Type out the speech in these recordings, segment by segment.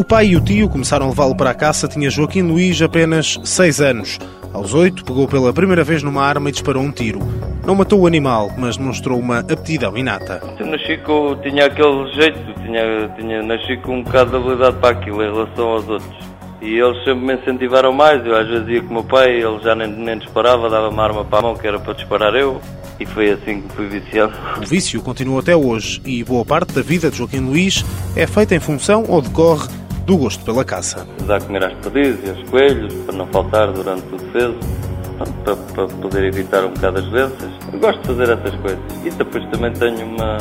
O pai e o tio começaram a levá-lo para a caça, tinha Joaquim Luís apenas 6 anos. Aos 8, pegou pela primeira vez numa arma e disparou um tiro. Não matou o animal, mas demonstrou uma aptidão inata. Nasci com, tinha aquele jeito, tinha, tinha, nasci com um bocado de habilidade para aquilo em relação aos outros. E eles sempre me incentivaram mais. Eu às vezes ia com o meu pai, ele já nem, nem disparava, dava uma arma para a mão que era para disparar eu. E foi assim que fui viciado. O vício continua até hoje e boa parte da vida de Joaquim Luís é feita em função ou decorre do gosto pela caça. A comer às perdidas e aos coelhos, para não faltar durante o defeso, para, para poder evitar um bocado as doenças. Eu gosto de fazer essas coisas. E depois também tenho uma.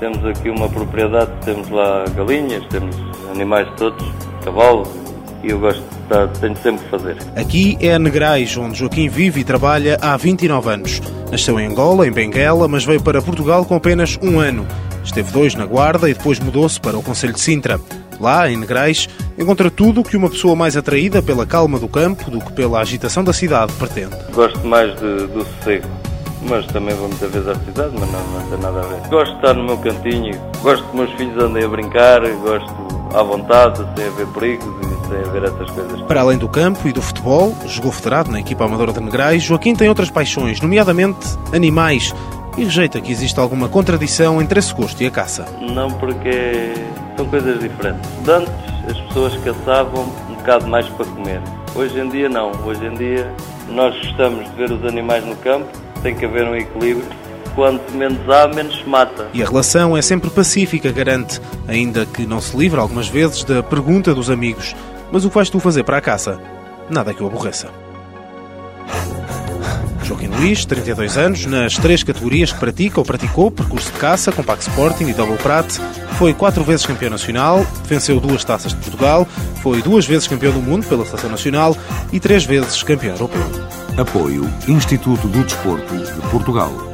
Temos aqui uma propriedade, temos lá galinhas, temos animais todos, cavalos, eu gosto de estar, tenho sempre que fazer. Aqui é a Negrais, onde Joaquim vive e trabalha há 29 anos. Nasceu em Angola, em Benguela, mas veio para Portugal com apenas um ano. Esteve dois na Guarda e depois mudou-se para o Conselho de Sintra. Lá, em Negrais, encontra tudo o que uma pessoa mais atraída pela calma do campo do que pela agitação da cidade pretende. Gosto mais de, do sossego, mas também vou muitas vezes à cidade, mas não, não tem nada a ver. Gosto de estar no meu cantinho, gosto que meus filhos andem a brincar, gosto à vontade, sem haver perigos e sem haver essas coisas. Para além do campo e do futebol, jogou federado na equipa amadora de Negrais, Joaquim tem outras paixões, nomeadamente animais, e rejeita que existe alguma contradição entre esse gosto e a caça. Não, porque são coisas diferentes. Antes as pessoas caçavam um bocado mais para comer. Hoje em dia não. Hoje em dia nós gostamos de ver os animais no campo, tem que haver um equilíbrio. Quanto menos há, menos se mata. E a relação é sempre pacífica, garante, ainda que não se livre algumas vezes da pergunta dos amigos: Mas o que vais tu fazer para a caça? Nada que o aborreça. Joaquim Luís, 32 anos, nas três categorias que pratica ou praticou, percurso de caça, Compact Sporting e Double Prat, foi quatro vezes campeão nacional, venceu duas taças de Portugal, foi duas vezes campeão do mundo pela Seleção Nacional e três vezes campeão europeu. Apoio Instituto do Desporto de Portugal.